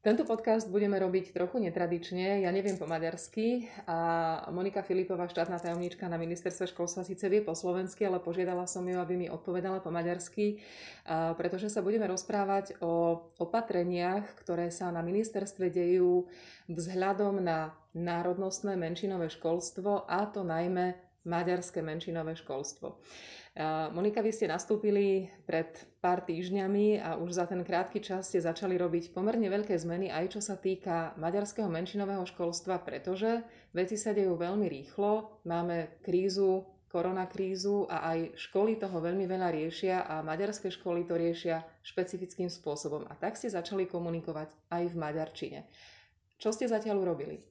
Tento podcast budeme robiť trochu netradične. Ja neviem po maďarsky a Monika Filipová, štátna tajomníčka na ministerstve školstva, síce vie po slovensky, ale požiadala som ju, aby mi odpovedala po maďarsky, pretože sa budeme rozprávať o opatreniach, ktoré sa na ministerstve dejú vzhľadom na národnostné menšinové školstvo a to najmä maďarské menšinové školstvo. Monika, vy ste nastúpili pred pár týždňami a už za ten krátky čas ste začali robiť pomerne veľké zmeny aj čo sa týka maďarského menšinového školstva, pretože veci sa dejú veľmi rýchlo, máme krízu, koronakrízu a aj školy toho veľmi veľa riešia a maďarské školy to riešia špecifickým spôsobom. A tak ste začali komunikovať aj v maďarčine. Čo ste zatiaľ urobili?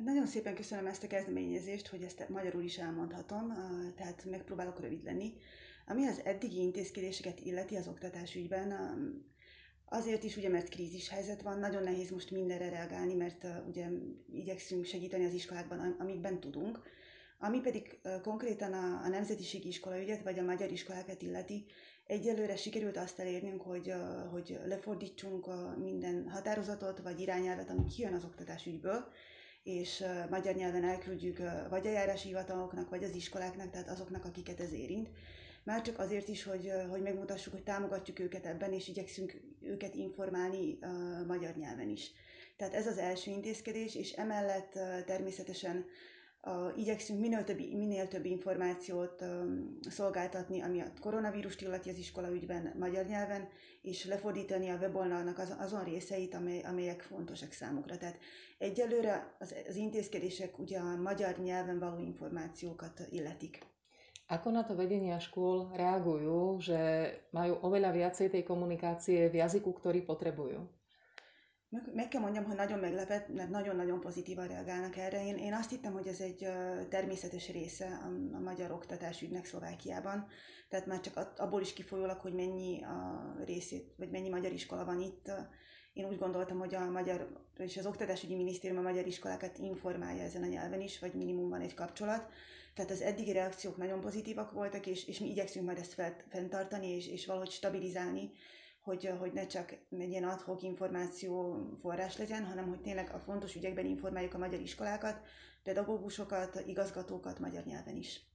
Hát nagyon szépen köszönöm ezt a kezdeményezést, hogy ezt magyarul is elmondhatom, tehát megpróbálok rövid lenni. Ami az eddigi intézkedéseket illeti az oktatásügyben, azért is ugye, mert krízis helyzet van, nagyon nehéz most mindenre reagálni, mert ugye igyekszünk segíteni az iskolákban, amikben tudunk. Ami pedig konkrétan a, a nemzetiségi iskolaügyet, vagy a magyar iskolákat illeti, egyelőre sikerült azt elérnünk, hogy, hogy lefordítsunk minden határozatot, vagy irányelvet, ami kijön az oktatásügyből, és magyar nyelven elküldjük vagy a járási hivataloknak, vagy az iskoláknak, tehát azoknak, akiket ez érint. Már csak azért is, hogy, hogy megmutassuk, hogy támogatjuk őket ebben, és igyekszünk őket informálni magyar nyelven is. Tehát ez az első intézkedés, és emellett természetesen a, igyekszünk minél több, minél több információt szolgáltatni, ami a koronavírust illeti az iskolaügyben magyar nyelven, és lefordítani a weboldalnak az, azon részeit, amely, amelyek fontosak számukra. Tehát egyelőre az, az intézkedések ugye a magyar nyelven való információkat illetik. Ako na to vedenia škôl reagujú, že majú oveľa viacej tej komunikácie v jazyku, ktorý potrebujú? Meg, kell mondjam, hogy nagyon meglepett, mert nagyon-nagyon pozitívan reagálnak erre. Én, én azt hittem, hogy ez egy természetes része a, a magyar oktatásügynek Szlovákiában. Tehát már csak abból is kifolyólag, hogy mennyi a részét, vagy mennyi magyar iskola van itt. Én úgy gondoltam, hogy a magyar, és az Oktatásügyi Minisztérium a magyar iskolákat informálja ezen a nyelven is, vagy minimum van egy kapcsolat. Tehát az eddigi reakciók nagyon pozitívak voltak, és, és mi igyekszünk majd ezt fent, fenntartani, és, és valahogy stabilizálni, hogy, hogy ne csak egy ilyen adhok információ forrás legyen, hanem hogy tényleg a fontos ügyekben informáljuk a magyar iskolákat, pedagógusokat, igazgatókat magyar nyelven is.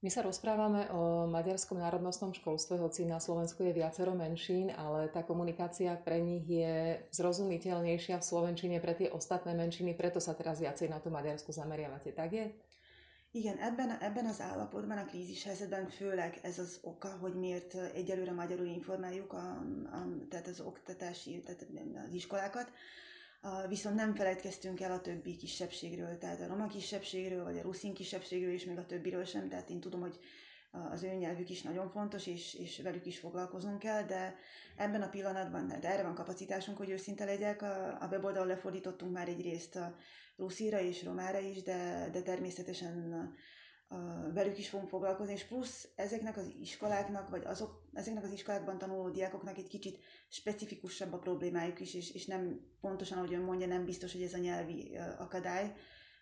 My sa rozprávame o maďarskom národnostnom školstve, hoci na Slovensku je viacero menšín, ale tá komunikácia pre nich je zrozumiteľnejšia v Slovenčine pre tie ostatné menšiny, preto sa teraz viacej na tú Maďarsku zameriavate. Tak je? Igen, ebben, ebben az állapotban, a krízis helyzetben főleg ez az oka, hogy miért egyelőre magyarul informáljuk a, a, tehát az oktatási, tehát az iskolákat, viszont nem feledkeztünk el a többi kisebbségről, tehát a roma kisebbségről, vagy a ruszin kisebbségről, és még a többiről sem, tehát én tudom, hogy az ő nyelvük is nagyon fontos, és, és velük is foglalkozunk kell, de ebben a pillanatban, de erre van kapacitásunk, hogy őszinte legyek, a, a weboldal lefordítottunk már egy részt a ruszira és romára is, de, de természetesen velük is fogunk foglalkozni, és plusz ezeknek az iskoláknak, vagy azok, ezeknek az iskolákban tanuló diákoknak egy kicsit specifikusabb a problémájuk is, és, és nem pontosan, ahogy ön mondja, nem biztos, hogy ez a nyelvi akadály,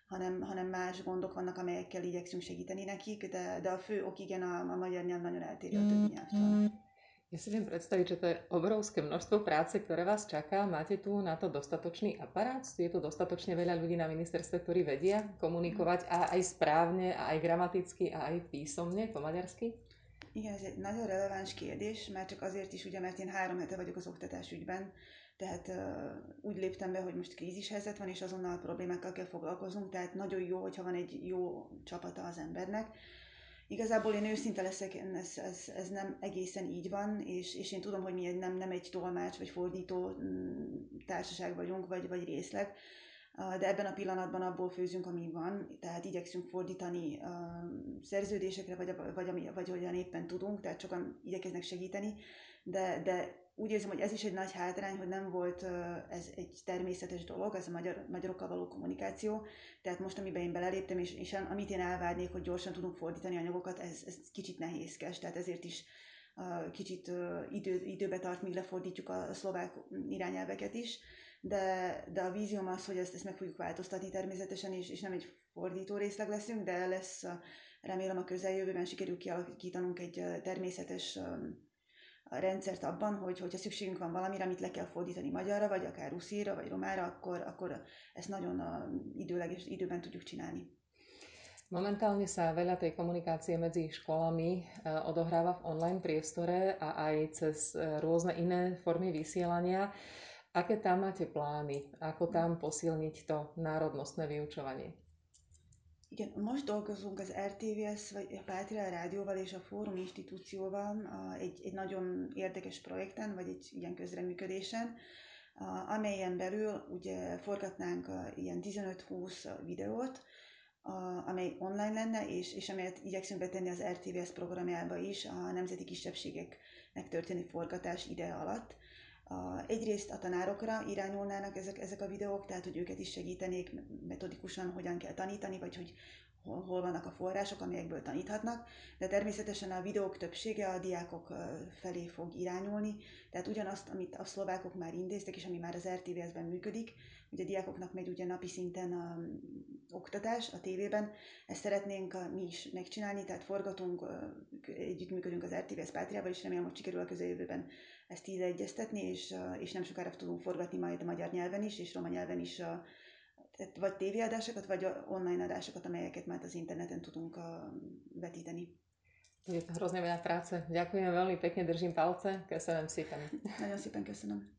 hanem, hanem más gondok vannak, amelyekkel igyekszünk segíteni nekik, de, de a fő ok igen, a, a magyar nyelv nagyon eltérő a többi nyelvtől. Ja si viem predstaviť, že to je obrovské množstvo práce, ktoré vás čaká. Máte tu na to dostatočný aparát? Je tu dostatočne veľa ľudí na ministerstve, ktorí vedia komunikovať a aj správne, a aj gramaticky, a aj písomne po maďarsky? Igen, ez egy nagyon releváns kérdés, már csak azért is, ugye, mert én három hete vagyok az oktatás ügyben, tehát uh, úgy léptem be, hogy most krízishelyzet van, és azonnal problémákkal kell foglalkoznunk, tehát nagyon jó, hogyha van egy jó csapata az embernek, Igazából én őszinte leszek, ez, ez, ez nem egészen így van, és, és én tudom, hogy mi nem, nem egy tolmács vagy fordító mm, társaság vagyunk, vagy, vagy részleg, de ebben a pillanatban abból főzünk, ami van, tehát igyekszünk fordítani a szerződésekre, vagy, vagy, vagy, vagy hogyan éppen tudunk, tehát sokan igyekeznek segíteni, de, de úgy érzem, hogy ez is egy nagy hátrány, hogy nem volt ez egy természetes dolog, ez a magyar, magyarokkal való kommunikáció. Tehát most, amiben én beleléptem, és, és amit én elvárnék, hogy gyorsan tudunk fordítani anyagokat, ez, ez kicsit nehézkes, tehát ezért is kicsit idő, időbe tart, míg lefordítjuk a szlovák irányelveket is, de, de a vízióm az, hogy ezt, ezt meg fogjuk változtatni természetesen, és, és nem egy fordító részleg leszünk, de lesz remélem a közeljövőben sikerül kialakítanunk egy természetes a rendszert abban, hogy hogyha szükségünk van valamire, amit le kell fordítani magyarra, vagy akár ruszíra, vagy romára, akkor, akkor ezt nagyon időleges időben tudjuk csinálni. Momentálne sa veľa tej komunikácie medzi školami odohráva v online priestore a aj cez rôzne iné formy vysielania. Aké tam máte plány? Ako tam posilniť to národnostné vyučovanie? Igen, most dolgozunk az RTVS, vagy a Pátria Rádióval és a Fórum Institúcióval egy, egy nagyon érdekes projekten, vagy egy ilyen közreműködésen, amelyen belül ugye forgatnánk ilyen 15-20 videót, amely online lenne, és, és amelyet igyekszünk betenni az RTVS programjába is a nemzeti kisebbségeknek történő forgatás ide alatt. A, egyrészt a tanárokra irányulnának ezek, ezek a videók, tehát hogy őket is segítenék metodikusan, hogyan kell tanítani, vagy hogy hol, hol vannak a források, amelyekből taníthatnak, de természetesen a videók többsége a diákok felé fog irányulni, tehát ugyanazt, amit a szlovákok már intéztek, és ami már az RTVS-ben működik, hogy a diákoknak megy ugye napi szinten a oktatás a tévében, ezt szeretnénk mi is megcsinálni, tehát forgatunk, együttműködünk az RTVS Pátriával, és remélem, hogy sikerül a közeljövőben ezt így egyeztetni, és, és nem sokára tudunk forgatni majd a magyar nyelven is, és roma nyelven is vagy tévéadásokat, vagy online adásokat, amelyeket már az interneten tudunk vetíteni. Je to hrozne veľa práce. Ďakujem veľmi pekne, držím palce. Köszönöm szépen. Nagyon szépen köszönöm.